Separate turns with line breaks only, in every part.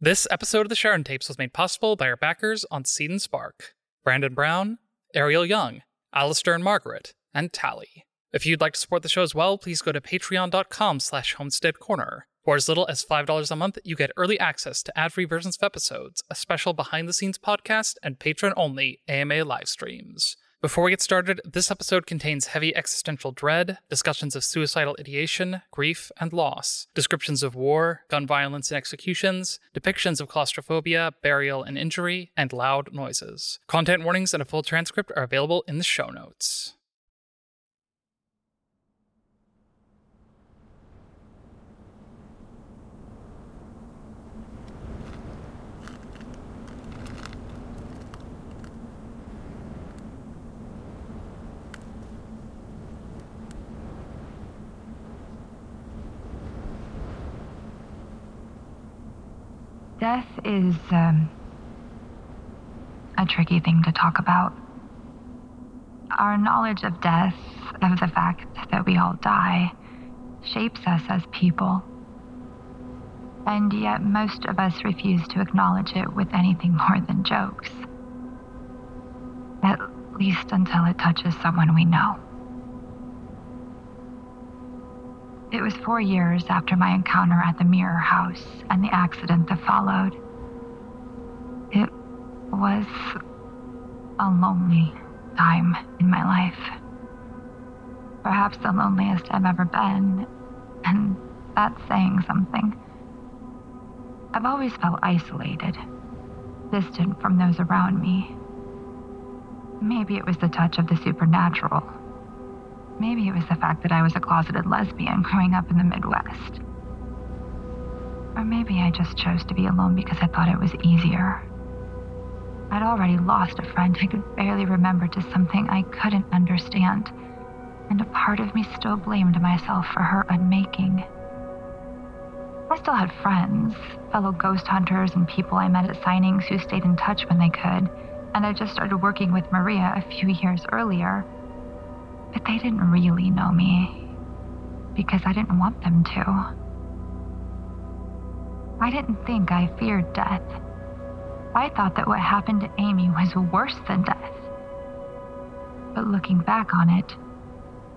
This episode of the Sheridan Tapes was made possible by our backers on Seed and Spark Brandon Brown, Ariel Young, Alistair and Margaret, and Tally. If you'd like to support the show as well, please go to patreon.com slash homestead corner. For as little as $5 a month, you get early access to ad-free versions of episodes, a special behind-the-scenes podcast, and patron-only AMA live streams. Before we get started, this episode contains heavy existential dread, discussions of suicidal ideation, grief, and loss, descriptions of war, gun violence and executions, depictions of claustrophobia, burial and injury, and loud noises. Content warnings and a full transcript are available in the show notes.
Death is um, a tricky thing to talk about. Our knowledge of death, of the fact that we all die, shapes us as people. And yet, most of us refuse to acknowledge it with anything more than jokes. At least until it touches someone we know. It was four years after my encounter at the Mirror House and the accident that followed. It was a lonely time in my life. Perhaps the loneliest I've ever been, and that's saying something. I've always felt isolated, distant from those around me. Maybe it was the touch of the supernatural Maybe it was the fact that I was a closeted lesbian growing up in the Midwest. Or maybe I just chose to be alone because I thought it was easier. I'd already lost a friend I could barely remember to something I couldn't understand, and a part of me still blamed myself for her unmaking. I still had friends, fellow ghost hunters, and people I met at signings who stayed in touch when they could, and I just started working with Maria a few years earlier but they didn't really know me because I didn't want them to. I didn't think I feared death. I thought that what happened to Amy was worse than death. But looking back on it,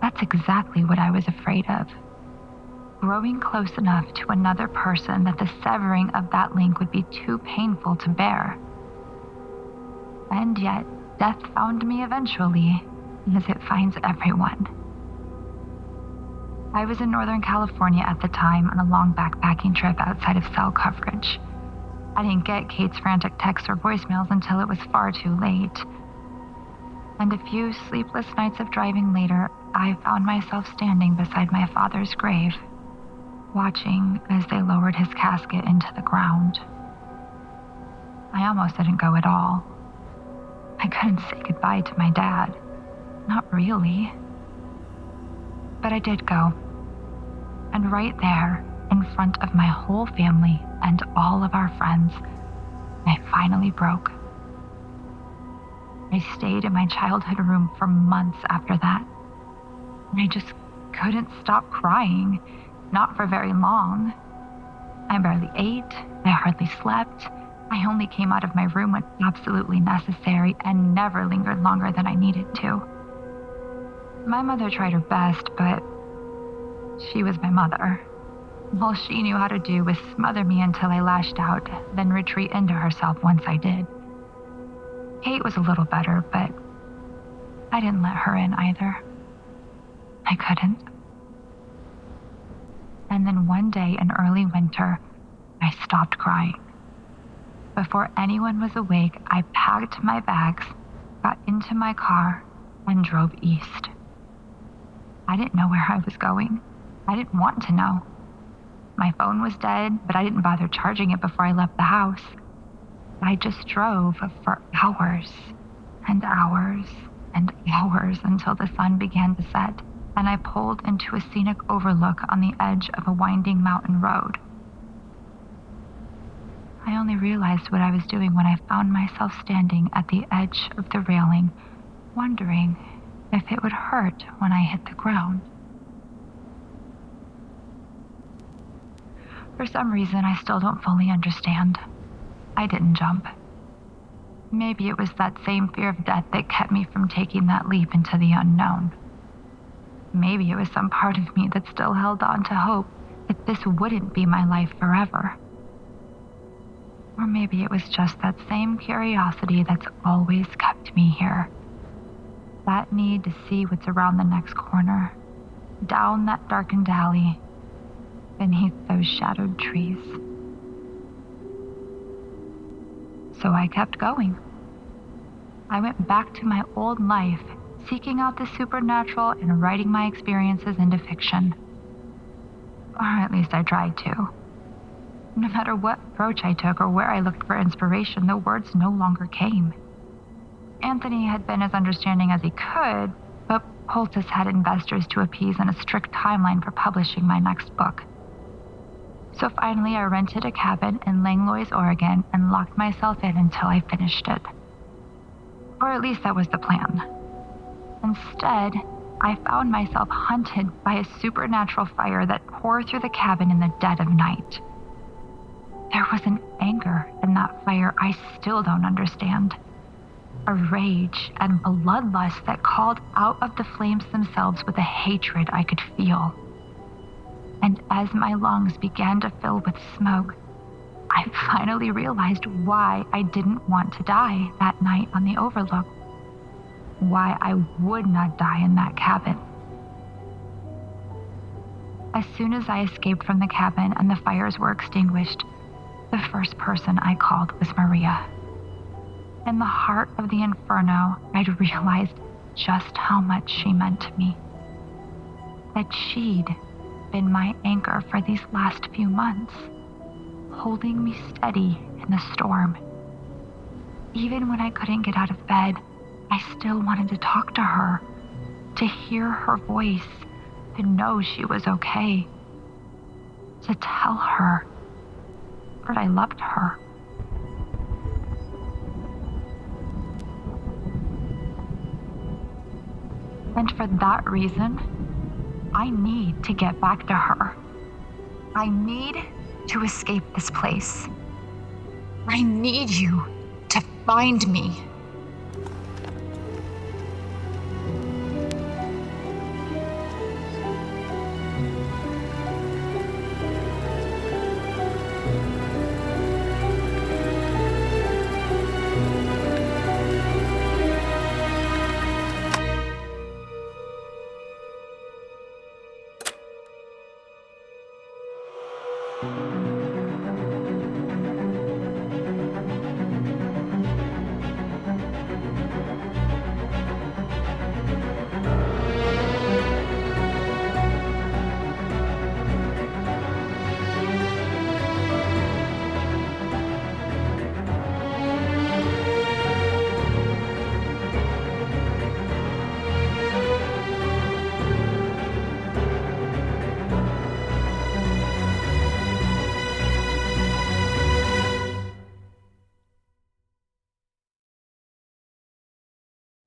that's exactly what I was afraid of. Growing close enough to another person that the severing of that link would be too painful to bear. And yet, death found me eventually as it finds everyone. I was in Northern California at the time on a long backpacking trip outside of cell coverage. I didn't get Kate's frantic texts or voicemails until it was far too late. And a few sleepless nights of driving later, I found myself standing beside my father's grave, watching as they lowered his casket into the ground. I almost didn't go at all. I couldn't say goodbye to my dad. Not really. But I did go. And right there, in front of my whole family and all of our friends, I finally broke. I stayed in my childhood room for months after that. And I just couldn't stop crying, not for very long. I barely ate, I hardly slept. I only came out of my room when absolutely necessary and never lingered longer than I needed to. My mother tried her best, but she was my mother. All she knew how to do was smother me until I lashed out, then retreat into herself once I did. Kate was a little better, but I didn't let her in either. I couldn't. And then one day in early winter, I stopped crying. Before anyone was awake, I packed my bags, got into my car, and drove east. I didn't know where I was going. I didn't want to know. My phone was dead, but I didn't bother charging it before I left the house. I just drove for hours and hours and hours until the sun began to set, and I pulled into a scenic overlook on the edge of a winding mountain road. I only realized what I was doing when I found myself standing at the edge of the railing, wondering if it would hurt when I hit the ground. For some reason, I still don't fully understand. I didn't jump. Maybe it was that same fear of death that kept me from taking that leap into the unknown. Maybe it was some part of me that still held on to hope that this wouldn't be my life forever. Or maybe it was just that same curiosity that's always kept me here. That need to see what's around the next corner, down that darkened alley, beneath those shadowed trees. So I kept going. I went back to my old life, seeking out the supernatural and writing my experiences into fiction. Or at least I tried to. No matter what approach I took or where I looked for inspiration, the words no longer came. Anthony had been as understanding as he could, but Poultice had investors to appease and a strict timeline for publishing my next book. So finally, I rented a cabin in Langlois, Oregon, and locked myself in until I finished it. Or at least that was the plan. Instead, I found myself hunted by a supernatural fire that tore through the cabin in the dead of night. There was an anger in that fire I still don't understand. A rage and bloodlust that called out of the flames themselves with a hatred I could feel and as my lungs began to fill with smoke, I finally realized why I didn't want to die that night on the Overlook. Why I would not die in that cabin. As soon as I escaped from the cabin and the fires were extinguished, the first person I called was Maria. In the heart of the inferno, I'd realized just how much she meant to me. That she'd been my anchor for these last few months, holding me steady in the storm. Even when I couldn't get out of bed, I still wanted to talk to her, to hear her voice, to know she was okay, to tell her that I loved her. And for that reason, I need to get back to her. I need to escape this place. I need you to find me.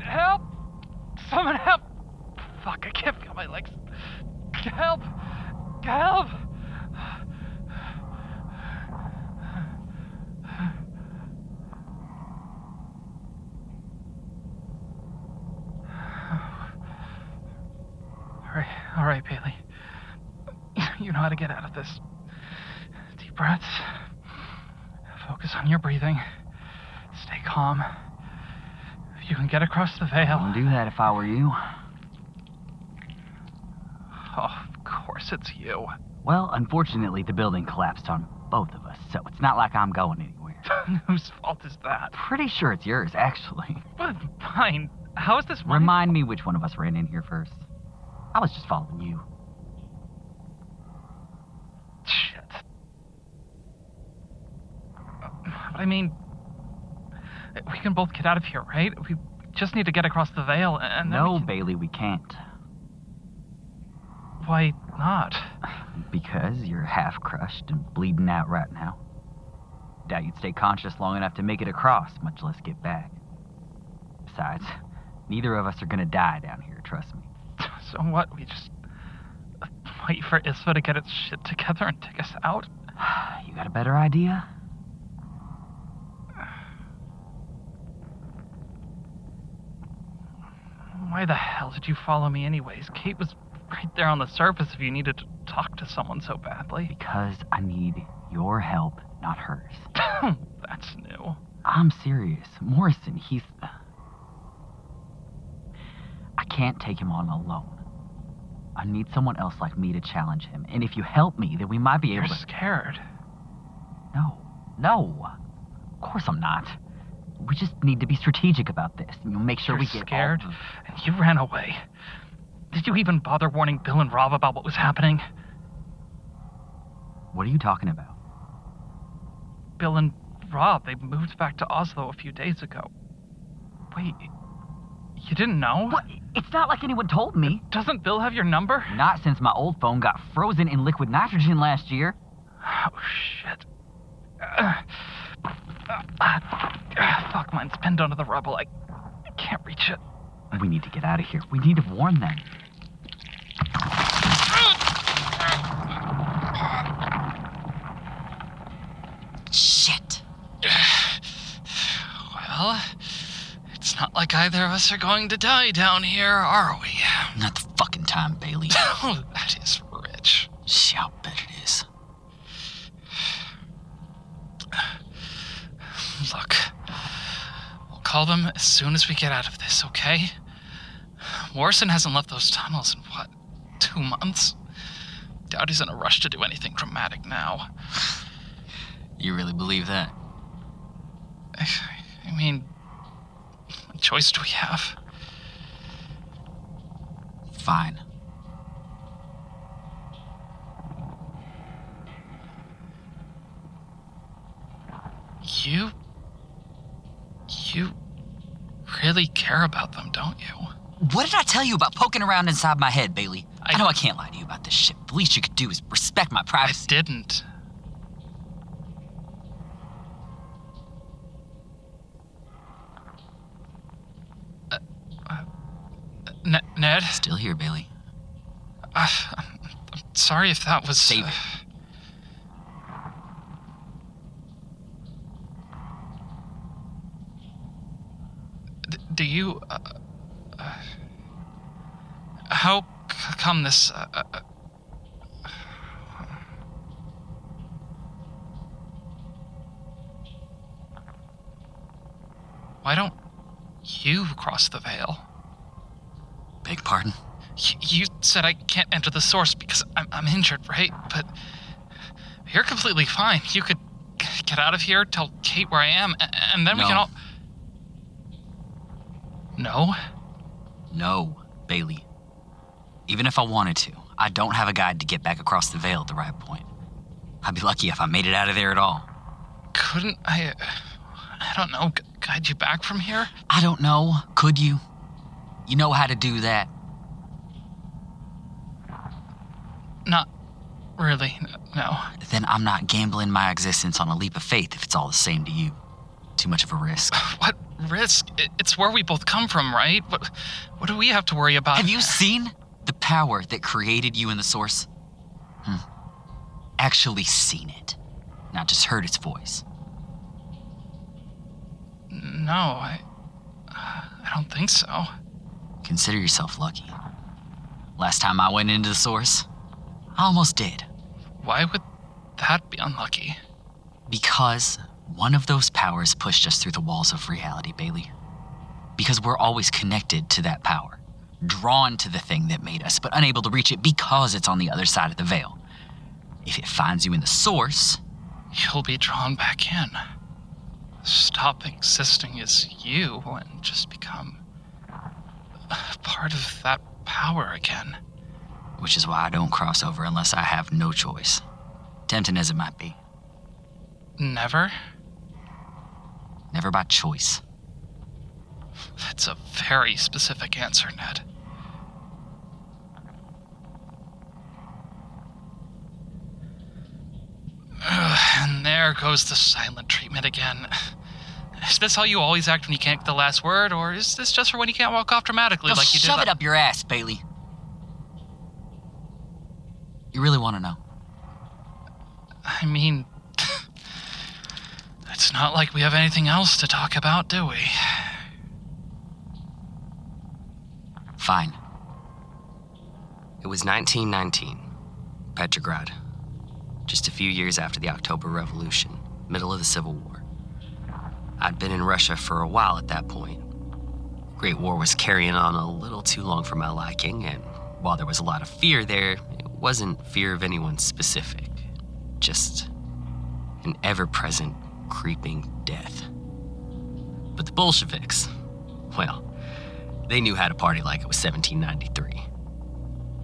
Help! Someone help! Fuck, I can't feel my legs. Help! Help! Alright, alright, Bailey. You know how to get out of this. Deep breaths. Focus on your breathing. Stay calm. If you can get across the veil.
I'd do that if I were you.
Oh, of course it's you.
Well, unfortunately, the building collapsed on both of us, so it's not like I'm going anywhere.
Whose fault is that?
Pretty sure it's yours, actually.
But fine. How is this my
Remind me which one of us ran in here first. I was just following you.
Shit. But I mean, we can both get out of here, right? We just need to get across the veil, and
no,
we can-
Bailey, we can't.
Why not?
Because you're half crushed and bleeding out right now. Doubt you'd stay conscious long enough to make it across, much less get back. Besides, neither of us are gonna die down here, trust me.
So what? We just uh, wait for Isfa to get its shit together and take us out?
You got a better idea?
Why the hell did you follow me anyways? Kate was right there on the surface if you needed to talk to someone so badly.
Because I need your help, not hers.
That's new.
I'm serious. Morrison, he's. Uh, I can't take him on alone. I need someone else like me to challenge him. And if you help me, then we might be able
You're
to.
scared.
No. No. Of course I'm not. We just need to be strategic about this. And you'll make sure
You're
we get all
scared, and you ran away. Did you even bother warning Bill and Rob about what was happening?
What are you talking about?
Bill and Rob, they moved back to Oslo a few days ago. Wait, you didn't know?
What? It's not like anyone told me.
Doesn't Bill have your number?
Not since my old phone got frozen in liquid nitrogen last year.
Oh, shit. Uh, uh, uh, fuck, mine's pinned under the rubble. I, I can't reach it.
We need to get out of here. We need to warn them.
Shit.
Well, it's not like either of us are going to die down here, are we?
Not the fucking time, Bailey.
Oh, that is rich.
Yeah, I'll bet it is.
Look, we'll call them as soon as we get out of this, okay? Morrison hasn't left those tunnels in what, two months? Doubt he's in a rush to do anything dramatic now.
You really believe that?
I mean, what choice do we have?
Fine.
You. You really care about them, don't you?
What did I tell you about poking around inside my head, Bailey? I, I know I can't lie to you about this shit. The least you could do is respect my privacy.
I didn't. Uh, uh, Ned?
Still here, Bailey.
Uh, I'm sorry if that was. David. You. Uh, uh, how c- come this. Uh, uh, why don't you cross the veil?
Beg pardon?
Y- You said I can't enter the source because I'm, I'm injured, right? But you're completely fine. You could get out of here, tell Kate where I am, and then we can all. No?
No, Bailey. Even if I wanted to, I don't have a guide to get back across the veil at the right point. I'd be lucky if I made it out of there at all.
Couldn't I. Uh, I don't know, guide you back from here?
I don't know. Could you? You know how to do that.
Not really, no.
Then I'm not gambling my existence on a leap of faith if it's all the same to you. Too much of a risk.
What risk? It's where we both come from, right? What, what do we have to worry about?
Have you seen the power that created you in the source? Hmm. Actually seen it, not just heard its voice.
No, I. I don't think so.
Consider yourself lucky. Last time I went into the source, I almost did.
Why would that be unlucky?
Because one of those powers pushed us through the walls of reality, Bailey. Because we're always connected to that power, drawn to the thing that made us, but unable to reach it because it's on the other side of the veil. If it finds you in the source,
You'll be drawn back in. Stop existing as you and just become part of that power again.
which is why I don't cross over unless I have no choice. Tempting as it might be,
Never?
Never by choice.
That's a very specific answer, Ned. Ugh, and there goes the silent treatment again. Is this how you always act when you can't get the last word, or is this just for when you can't walk off dramatically
Now
like you did?
shove it up your ass, Bailey. You really want to know?
I mean, it's not like we have anything else to talk about, do we?
Fine.
It was 1919, Petrograd. Just a few years after the October Revolution, middle of the Civil War. I'd been in Russia for a while at that point. Great War was carrying on a little too long for my liking, and while there was a lot of fear there, it wasn't fear of anyone specific. Just an ever present, creeping death. But the Bolsheviks, well, they knew how to party like it was 1793.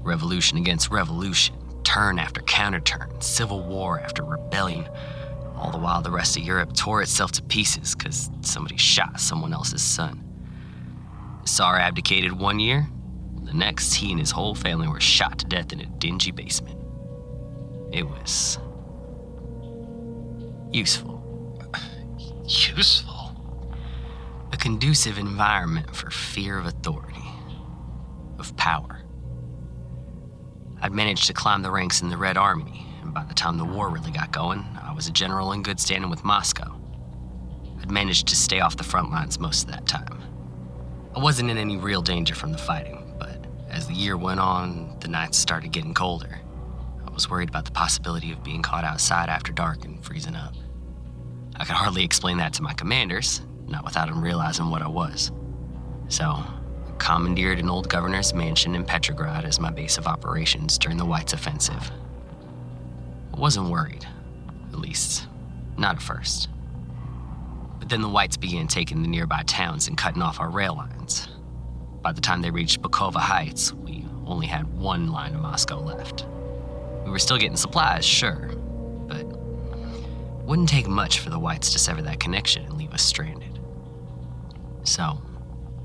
Revolution against revolution, turn after counterturn, civil war after rebellion. All the while, the rest of Europe tore itself to pieces because somebody shot someone else's son. The Tsar abdicated one year. The next, he and his whole family were shot to death in a dingy basement. It was useful.
Useful?
A conducive environment for fear of authority, of power. I'd managed to climb the ranks in the Red Army, and by the time the war really got going, I was a general in good standing with Moscow. I'd managed to stay off the front lines most of that time. I wasn't in any real danger from the fighting, but as the year went on, the nights started getting colder. I was worried about the possibility of being caught outside after dark and freezing up. I could hardly explain that to my commanders, not without them realizing what I was. So, I commandeered an old governor's mansion in Petrograd as my base of operations during the Whites' offensive. I wasn't worried, at least, not at first. But then the Whites began taking the nearby towns and cutting off our rail lines. By the time they reached Pulkovo Heights, we only had one line to Moscow left. We were still getting supplies, sure, but wouldn't take much for the Whites to sever that connection and leave us stranded. So,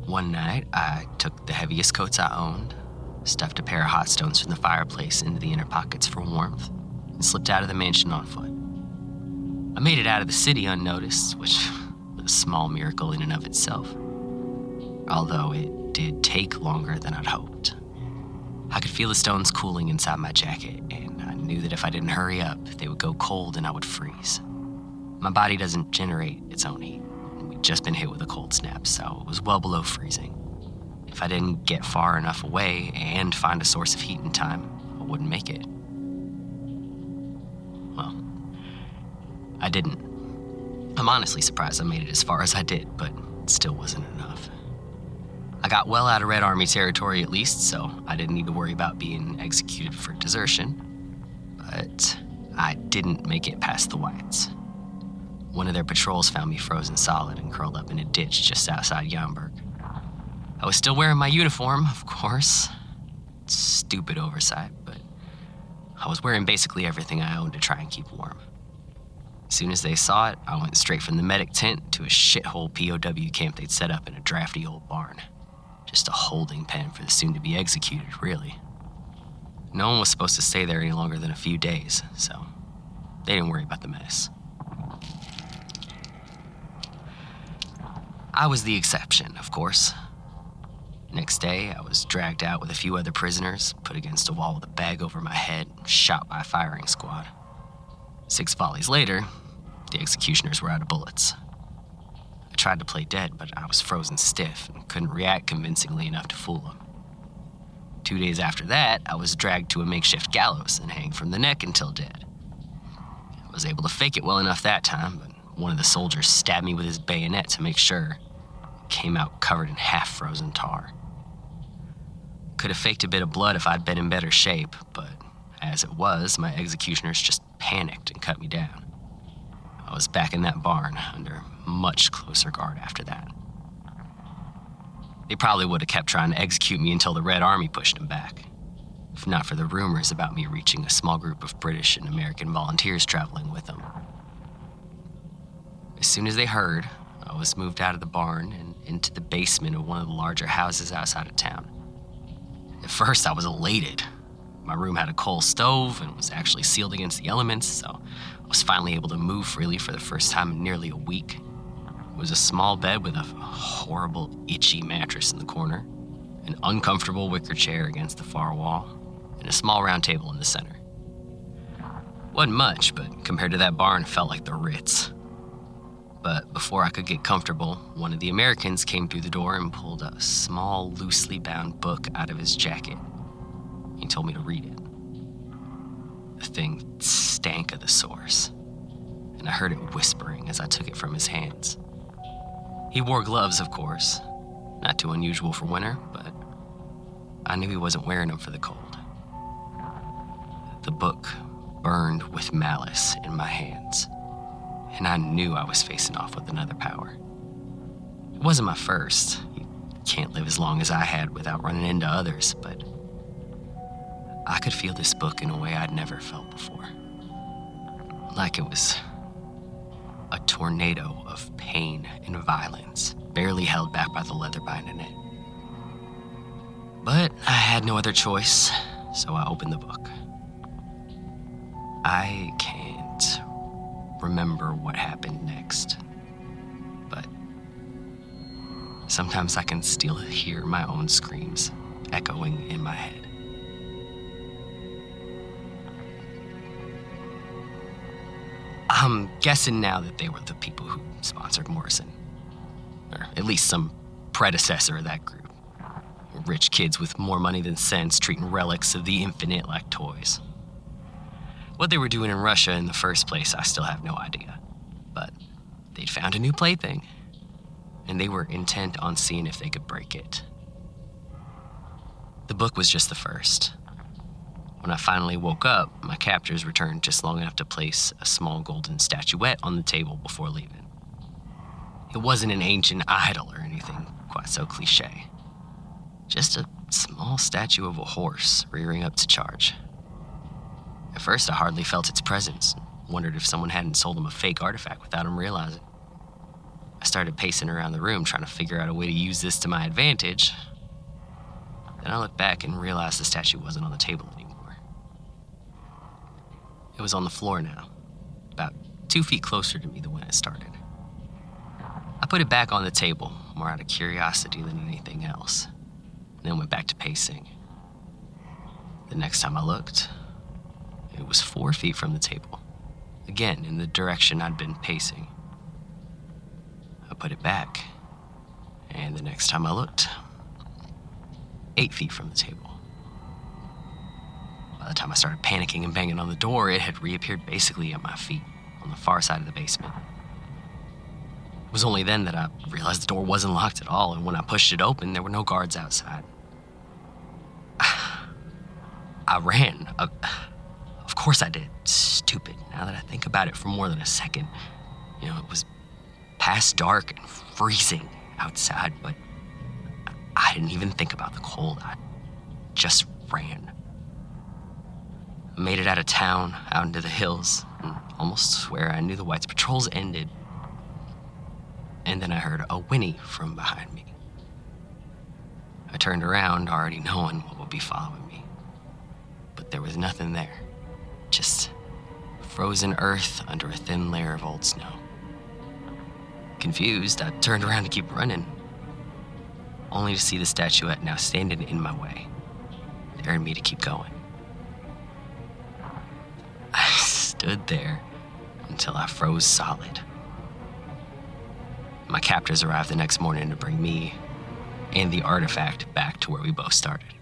one night, I took the heaviest coats I owned, stuffed a pair of hot stones from the fireplace into the inner pockets for warmth, and slipped out of the mansion on foot. I made it out of the city unnoticed, which was a small miracle in and of itself. although it did take longer than I'd hoped. I could feel the stones cooling inside my jacket, and I knew that if I didn't hurry up, they would go cold and I would freeze. My body doesn't generate its own heat, we'd just been hit with a cold snap, so it was well below freezing. If I didn't get far enough away and find a source of heat in time, I wouldn't make it. Well, I didn't. I'm honestly surprised I made it as far as I did, but it still wasn't enough. I got well out of Red Army territory at least, so I didn't need to worry about being executed for desertion. But I didn't make it past the Whites. One of their patrols found me frozen solid and curled up in a ditch just outside Yamburg. I was still wearing my uniform, of course. Stupid oversight, but I was wearing basically everything I owned to try and keep warm. As soon as they saw it, I went straight from the medic tent to a shithole POW camp they'd set up in a drafty old barn. Just a holding pen for the soon to be executed, really. No one was supposed to stay there any longer than a few days, so they didn't worry about the mess. I was the exception, of course. Next day, I was dragged out with a few other prisoners, put against a wall with a bag over my head, shot by a firing squad. Six volleys later, the executioners were out of bullets. I tried to play dead, but I was frozen stiff and couldn't react convincingly enough to fool them. Two days after that, I was dragged to a makeshift gallows and hanged from the neck until dead. I was able to fake it well enough that time, but one of the soldiers stabbed me with his bayonet to make sure. Came out covered in half frozen tar. Could have faked a bit of blood if I'd been in better shape, but as it was, my executioners just panicked and cut me down. I was back in that barn under much closer guard after that. They probably would have kept trying to execute me until the Red Army pushed them back, if not for the rumors about me reaching a small group of British and American volunteers traveling with them. As soon as they heard, I was moved out of the barn and into the basement of one of the larger houses outside of town. At first, I was elated. My room had a coal stove and was actually sealed against the elements, so I was finally able to move freely for the first time in nearly a week. It was a small bed with a horrible, itchy mattress in the corner, an uncomfortable wicker chair against the far wall, and a small round table in the center. Wasn't much, but compared to that barn, it felt like the Ritz. But before I could get comfortable, one of the Americans came through the door and pulled a small, loosely bound book out of his jacket. He told me to read it. The thing stank of the source, and I heard it whispering as I took it from his hands. He wore gloves, of course, not too unusual for winter, but I knew he wasn't wearing them for the cold. The book burned with malice in my hands and I knew I was facing off with another power. It wasn't my first. You can't live as long as I had without running into others, but I could feel this book in a way I'd never felt before. Like it was a tornado of pain and violence, barely held back by the leather binding it. But I had no other choice, so I opened the book. I can't remember what happened next. But sometimes I can still hear my own screams echoing in my head. I'm guessing now that they were the people who sponsored Morrison. Or at least some predecessor of that group. Rich kids with more money than sense treating relics of the infinite like toys. What they were doing in Russia in the first place, I still have no idea. But they'd found a new plaything, and they were intent on seeing if they could break it. The book was just the first. When I finally woke up, my captors returned just long enough to place a small golden statuette on the table before leaving. It wasn't an ancient idol or anything quite so cliche. Just a small statue of a horse rearing up to charge. At first, I hardly felt its presence, wondered if someone hadn't sold him a fake artifact without him realizing. I started pacing around the room trying to figure out a way to use this to my advantage. Then I looked back and realized the statue wasn't on the table anymore. It was on the floor now, about two feet closer to me than when it started. I put it back on the table, more out of curiosity than anything else, and then went back to pacing. The next time I looked, it was four feet from the table, again in the direction I'd been pacing. I put it back, and the next time I looked, eight feet from the table. By the time I started panicking and banging on the door, it had reappeared basically at my feet on the far side of the basement. It was only then that I realized the door wasn't locked at all, and when I pushed it open, there were no guards outside. I ran. Course I did. Stupid. Now that I think about it for more than a second, you know, it was past dark and freezing outside, but I didn't even think about the cold. I just ran. I made it out of town, out into the hills, and almost swear I knew the Whites' patrols ended. And then I heard a whinny from behind me. I turned around, already knowing what would be following me. But there was nothing there. Just frozen earth under a thin layer of old snow. Confused, I turned around to keep running, only to see the statuette now standing in my way, daring me to keep going. I stood there until I froze solid. My captors arrived the next morning to bring me and the artifact back to where we both started.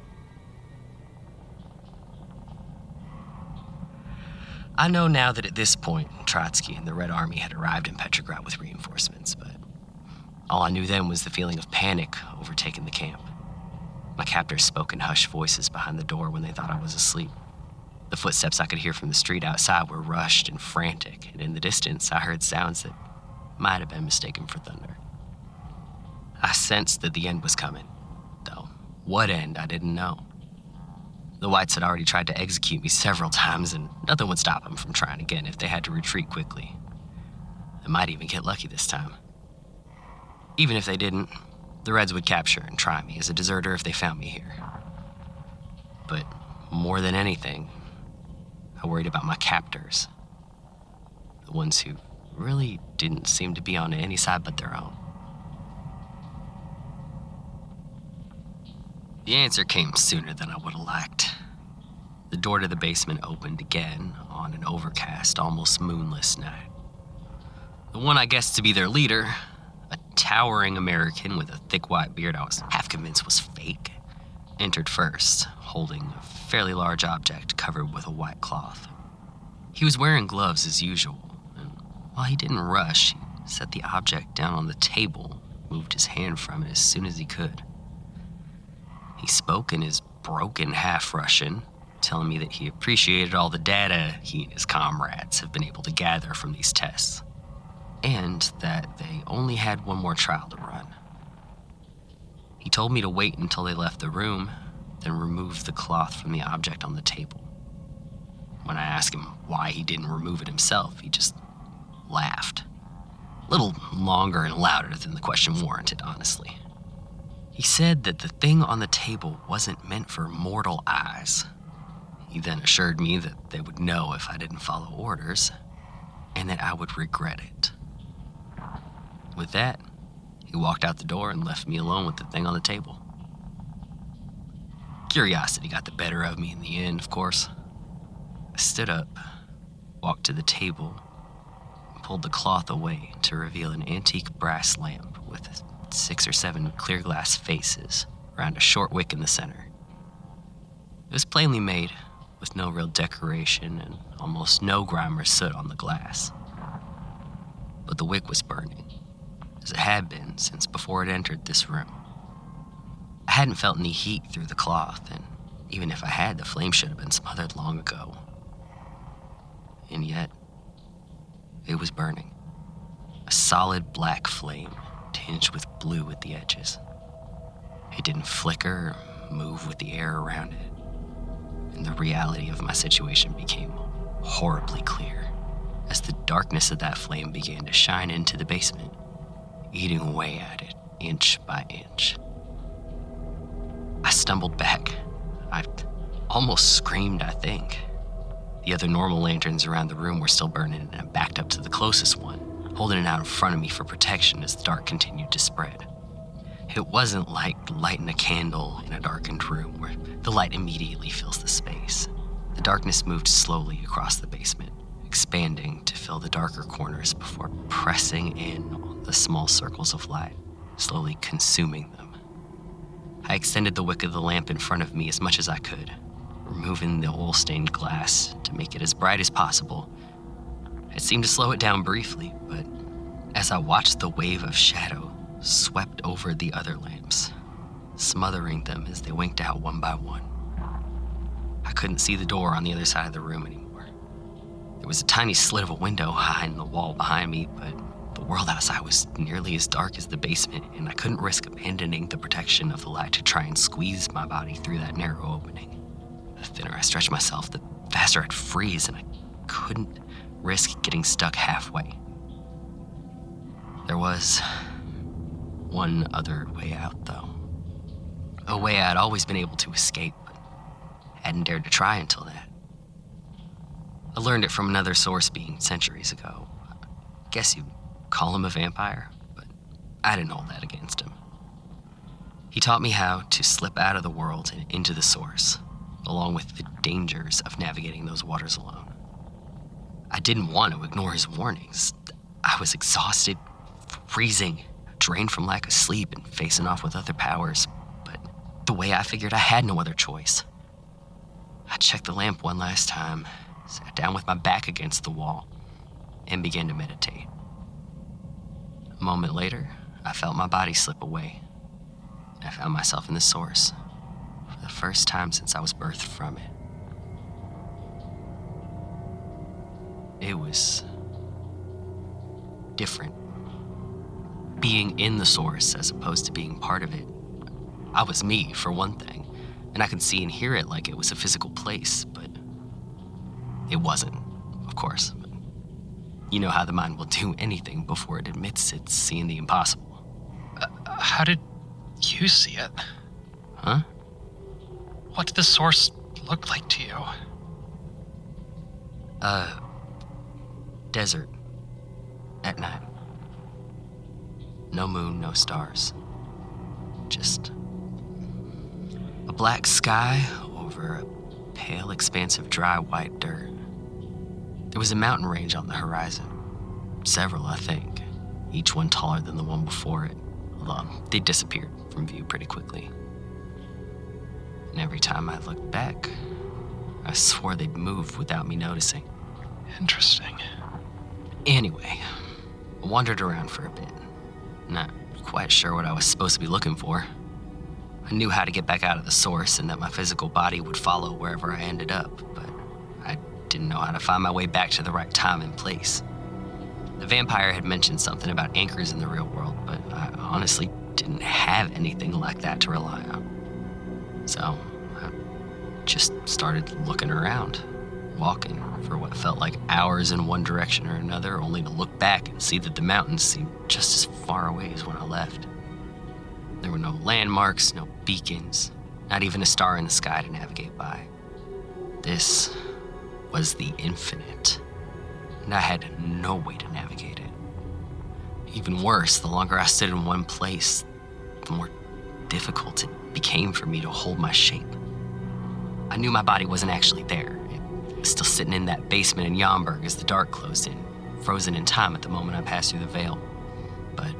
I know now that at this point, Trotsky and the Red Army had arrived in Petrograd with reinforcements, but all I knew then was the feeling of panic overtaking the camp. My captors spoke in hushed voices behind the door when they thought I was asleep. The footsteps I could hear from the street outside were rushed and frantic, and in the distance I heard sounds that might have been mistaken for thunder. I sensed that the end was coming, though what end I didn't know. The Whites had already tried to execute me several times, and nothing would stop them from trying again if they had to retreat quickly. They might even get lucky this time. Even if they didn't, the Reds would capture and try me as a deserter if they found me here. But more than anything, I worried about my captors. The ones who really didn't seem to be on any side but their own. The answer came sooner than I would have liked. The door to the basement opened again on an overcast, almost moonless night. The one I guessed to be their leader, a towering American with a thick white beard I was half convinced was fake, entered first, holding a fairly large object covered with a white cloth. He was wearing gloves as usual, and while he didn't rush, he set the object down on the table, moved his hand from it as soon as he could. He spoke in his broken half Russian, telling me that he appreciated all the data he and his comrades have been able to gather from these tests, and that they only had one more trial to run. He told me to wait until they left the room, then remove the cloth from the object on the table. When I asked him why he didn't remove it himself, he just laughed. A little longer and louder than the question warranted, honestly. He said that the thing on the table wasn't meant for mortal eyes. He then assured me that they would know if I didn't follow orders, and that I would regret it. With that, he walked out the door and left me alone with the thing on the table. Curiosity got the better of me in the end, of course. I stood up, walked to the table, and pulled the cloth away to reveal an antique brass lamp with six or seven clear glass faces around a short wick in the center. It was plainly made, with no real decoration and almost no grime or soot on the glass. But the wick was burning, as it had been since before it entered this room. I hadn't felt any heat through the cloth, and even if I had, the flame should have been smothered long ago. And yet, it was burning. A solid black flame, tinged with blue at the edges. It didn't flicker or move with the air around it, and the reality of my situation became horribly clear as the darkness of that flame began to shine into the basement, eating away at it inch by inch. I stumbled back. I almost screamed, I think. The other normal lanterns around the room were still burning, and I backed up to the closest one, holding it out in front of me for protection as the dark continued to spread. It wasn't like lighting a candle in a darkened room where the light immediately fills the space. The darkness moved slowly across the basement, expanding to fill the darker corners before pressing in on the small circles of light, slowly consuming them. I extended the wick of the lamp in front of me as much as I could, removing the oil stained glass to make it as bright as possible. It seemed to slow it down briefly, but as I watched the wave of shadow swept over the other lamps, smothering them as they winked out one by one, I couldn't see the door on the other side of the room anymore. There was a tiny slit of a window high in the wall behind me, but the world outside was nearly as dark as the basement, and I couldn't risk abandoning the protection of the light to try and squeeze my body through that narrow opening. The thinner I stretched myself, the faster I'd freeze, and I couldn't risk getting stuck halfway. There was one other way out, though. A way I'd always been able to escape, but hadn't dared to try until that. I learned it from another source being centuries ago. I guess you'd call him a vampire, but I didn't hold that against him. He taught me how to slip out of the world and into the source, along with the dangers of navigating those waters alone. I didn't want to ignore his warnings. I was exhausted, freezing, drained from lack of sleep, and facing off with other powers. But the way I figured, I had no other choice. I checked the lamp one last time, sat down with my back against the wall, and began to meditate. A moment later, I felt my body slip away. I found myself in the source for the first time since I was birthed from it. It was different. Being in the source as opposed to being part of it. I was me, for one thing, and I could see and hear it like it was a physical place, but it wasn't, of course. You know how the mind will do anything before it admits it's seeing the impossible.
Uh, how did you see it?
Huh?
What did the source look like to you?
Uh, desert. At night. No moon, no stars. Just a black sky over a pale expanse of dry white dirt. There was a mountain range on the horizon. Several, I think. Each one taller than the one before it. Although um, they disappeared from view pretty quickly. And every time I looked back, I swore they'd move without me noticing.
Interesting.
Anyway, I wandered around for a bit. Not quite sure what I was supposed to be looking for. I knew how to get back out of the source and that my physical body would follow wherever I ended up, but I didn't know how to find my way back to the right time and place. The vampire had mentioned something about anchors in the real world, but I honestly didn't have anything like that to rely on. So I just started looking around, walking for what felt like hours in one direction or another, only to look back and see that the mountains seemed just as far away as when I left. There were no landmarks, no beacons, not even a star in the sky to navigate by. This was the infinite, and I had no way to navigate it. Even worse, the longer I stood in one place, the more difficult it became for me to hold my shape. I knew my body wasn't actually there. Still sitting in that basement in Yamburg as the dark closed in, frozen in time at the moment I passed through the veil. But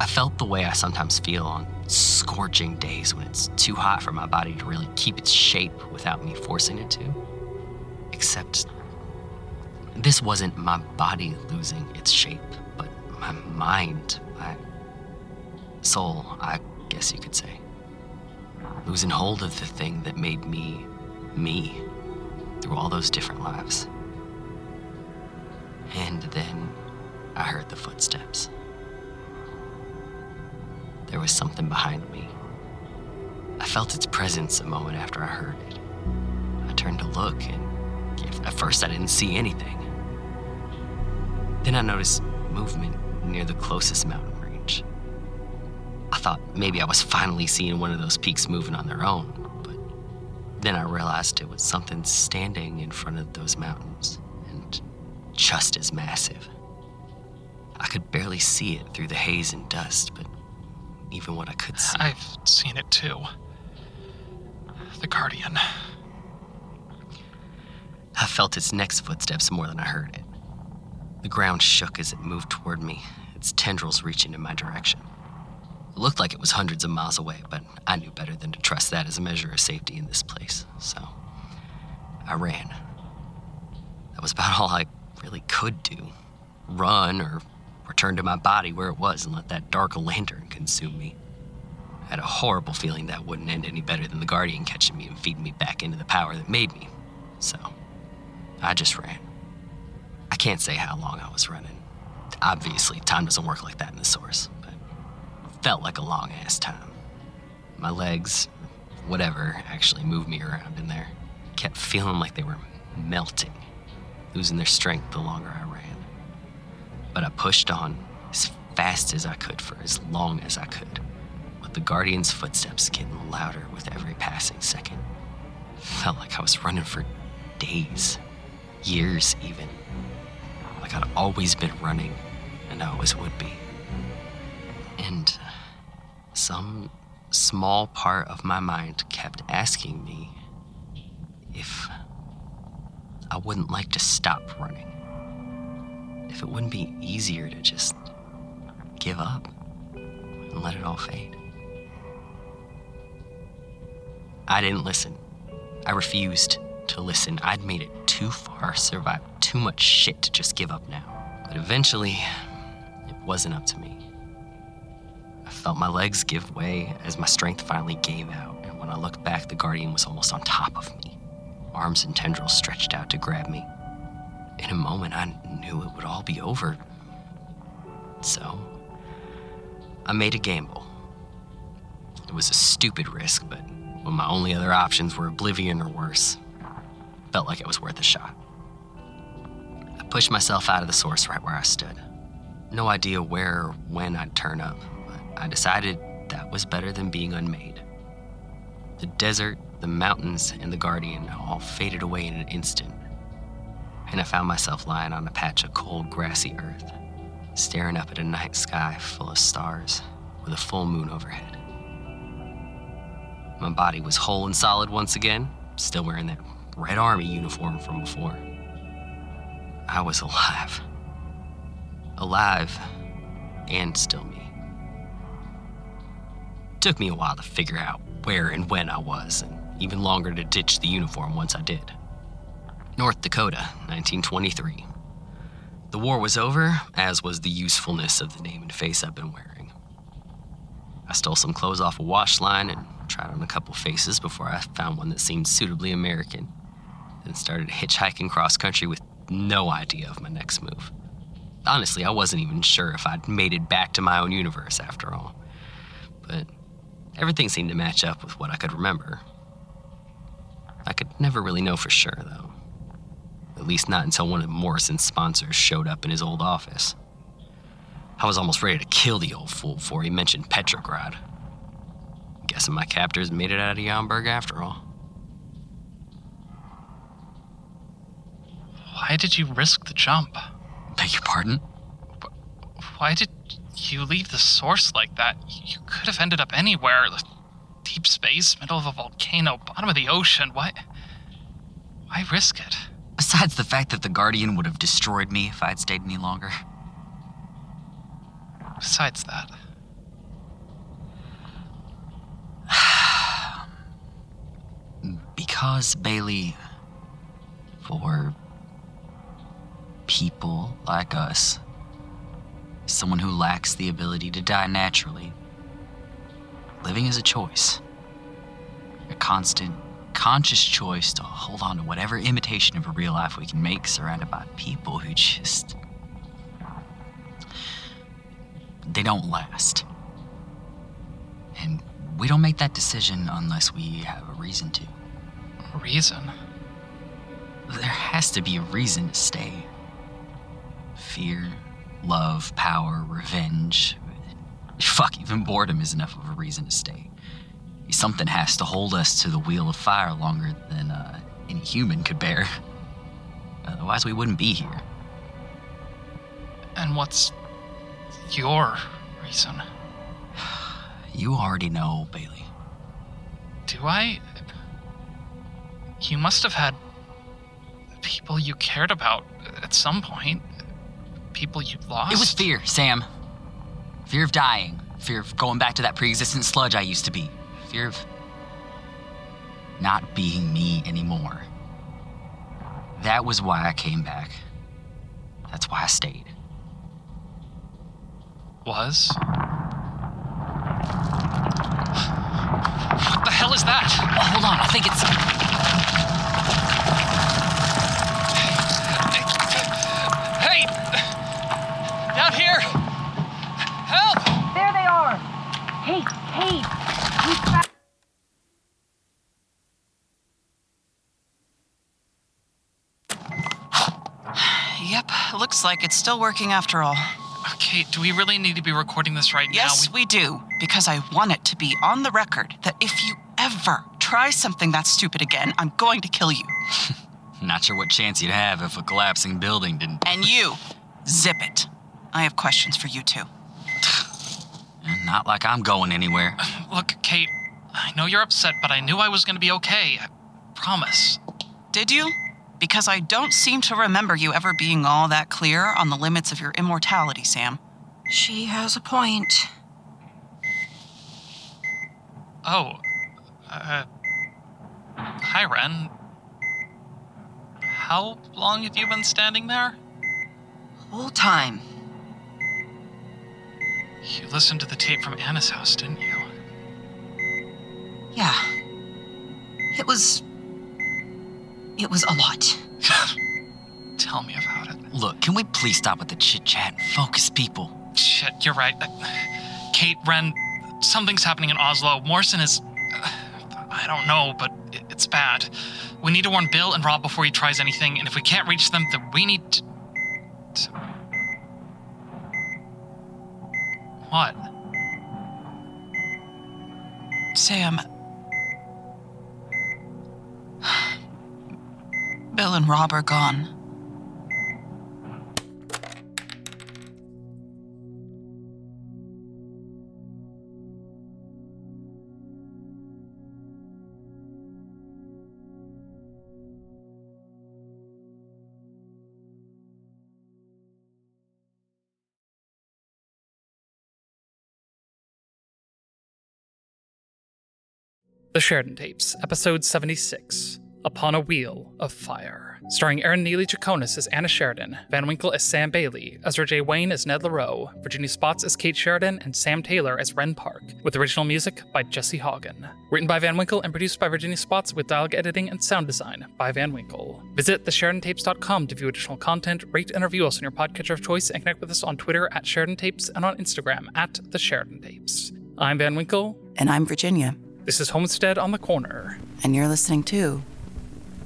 I felt the way I sometimes feel on scorching days when it's too hot for my body to really keep its shape without me forcing it to. Except this wasn't my body losing its shape, but my mind, my soul, I guess you could say. Losing hold of the thing that made me me through all those different lives. And then I heard the footsteps. There was something behind me. I felt its presence a moment after I heard it. I turned to look, and at first I didn't see anything. Then I noticed movement near the closest mountain range. I thought maybe I was finally seeing one of those peaks moving on their own, then I realized it was something standing in front of those mountains and just as massive. I could barely see it through the haze and dust, but even what I could see.
I've seen it too. The Guardian.
I felt its next footsteps more than I heard it. The ground shook as it moved toward me, its tendrils reaching in my direction. It looked like it was hundreds of miles away, but I knew better than to trust that as a measure of safety in this place, so I ran. That was about all I really could do run or return to my body where it was and let that dark lantern consume me. I had a horrible feeling that wouldn't end any better than the Guardian catching me and feeding me back into the power that made me. So, I just ran. I can't say how long I was running. Obviously, time doesn't work like that in the source, felt like a long ass time. My legs, whatever, actually moved me around in there. Kept feeling like they were melting, losing their strength the longer I ran. But I pushed on as fast as I could for as long as I could, with the Guardian's footsteps getting louder with every passing second. Felt like I was running for days, years even. Like I'd always been running, and I always would be. And uh, some small part of my mind kept asking me if I wouldn't like to stop running. If it wouldn't be easier to just give up and let it all fade. I didn't listen. I refused to listen. I'd made it too far, survived too much shit to just give up now. But eventually, it wasn't up to me. I felt my legs give way as my strength finally gave out, and when I looked back, the Guardian was almost on top of me, arms and tendrils stretched out to grab me. In a moment, I knew it would all be over. So, I made a gamble. It was a stupid risk, but when my only other options were oblivion or worse, felt like it was worth a shot. I pushed myself out of the source right where I stood. No idea where or when I'd turn up, I decided that was better than being unmade. The desert, the mountains, and the Guardian all faded away in an instant, and I found myself lying on a patch of cold, grassy earth, staring up at a night sky full of stars with a full moon overhead. My body was whole and solid once again, still wearing that Red Army uniform from before. I was alive. Alive and still. Took me a while to figure out where and when I was, and even longer to ditch the uniform once I did. North Dakota, 1923. The war was over, as was the usefulness of the name and face I've been wearing. I stole some clothes off a wash line and tried on a couple faces before I found one that seemed suitably American, then started hitchhiking cross country with no idea of my next move. Honestly, I wasn't even sure if I'd made it back to my own universe after all. But everything seemed to match up with what I could remember. I could never really know for sure, though. At least not until one of Morrison's sponsors showed up in his old office. I was almost ready to kill the old fool before he mentioned Petrograd. Guessing my captors made it out of Yamburg after all.
Why did you risk the jump?
Beg your pardon?
Why did you leave the source like that? You could have ended up anywhere. Deep space, middle of a volcano, bottom of the ocean. Why? Why risk it?
Besides the fact that the Guardian would have destroyed me if I had stayed any longer.
Besides that.
because, Bailey, for people like us, someone who lacks the ability to die naturally, living is a choice. A constant, conscious choice to hold on to whatever imitation of a real life we can make surrounded by people who just. they don't last. And we don't make that decision unless we have a reason to.
A reason?
There has to be a reason to stay. Fear, love, power, revenge. Fuck, even boredom is enough of a reason to stay. Something has to hold us to the wheel of fire longer than uh, any human could bear. Otherwise, we wouldn't be here.
And what's
your reason?
You already know, Bailey.
Do I? You must have had people you cared about at some point. People you've lost.
It was fear, Sam. Fear of dying. Fear of going back to that pre existent sludge I used to be. Fear of not being me anymore. That was why I came back. That's why I stayed.
Was? What the hell is that?
Oh, hold on, I think it's.
Hey! Down here! Help!
There they are! Kate, Kate! We found-
Yep, looks like it's still working after all.
Kate, do we really need to be recording this right now?
Yes,
now?
we do, because I want it to be on the record that if you ever try something that stupid again, I'm going to kill you.
Not sure what chance you'd have if a collapsing building didn't.
And you, zip it. I have questions for you too.
Not like I'm going anywhere.
Look, Kate, I know you're upset, but I knew I was going to be okay. I promise.
Did you? Because I don't seem to remember you ever being all that clear on the limits of your immortality, Sam.
She has a point.
Oh. Uh. Hi, Ren. How long have you been standing there?
Whole time.
You listened to the tape from Anna's house, didn't you?
Yeah. It was. It was a lot.
Tell me about it.
Look, can we please stop with the chit chat and focus people?
Shit, you're right. Uh, Kate, Ren, something's happening in Oslo. Morrison is. Uh, I don't know, but it's bad. We need to warn Bill and Rob before he tries anything, and if we can't reach them, then we need to. to- What?
Sam. Bill and Rob are gone.
The Sheridan Tapes, Episode 76 Upon a Wheel of Fire. Starring Airen Neeley Chaconas as Anna Sheridan, Van Winkle as Sam Bailey, Ezra J. Wayne as Ned Leroux, Virginia Spotts as Kate Sheridan, and Sam Taylor as Ren Park, with original music by Jesse Haugen. Written by Van Winkle and produced by Virginia Spotts with dialogue editing and sound design by Van Winkle. Visit thesheridantapes.com to view additional content, rate and review us on your podcatcher of choice, and connect with us on Twitter at Sheridan Tapes and on Instagram at The Sheridan Tapes. I'm Van Winkle.
And I'm Virginia.
This is Homestead on the Corner.
And you're listening to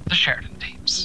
The Sheridan Tapes.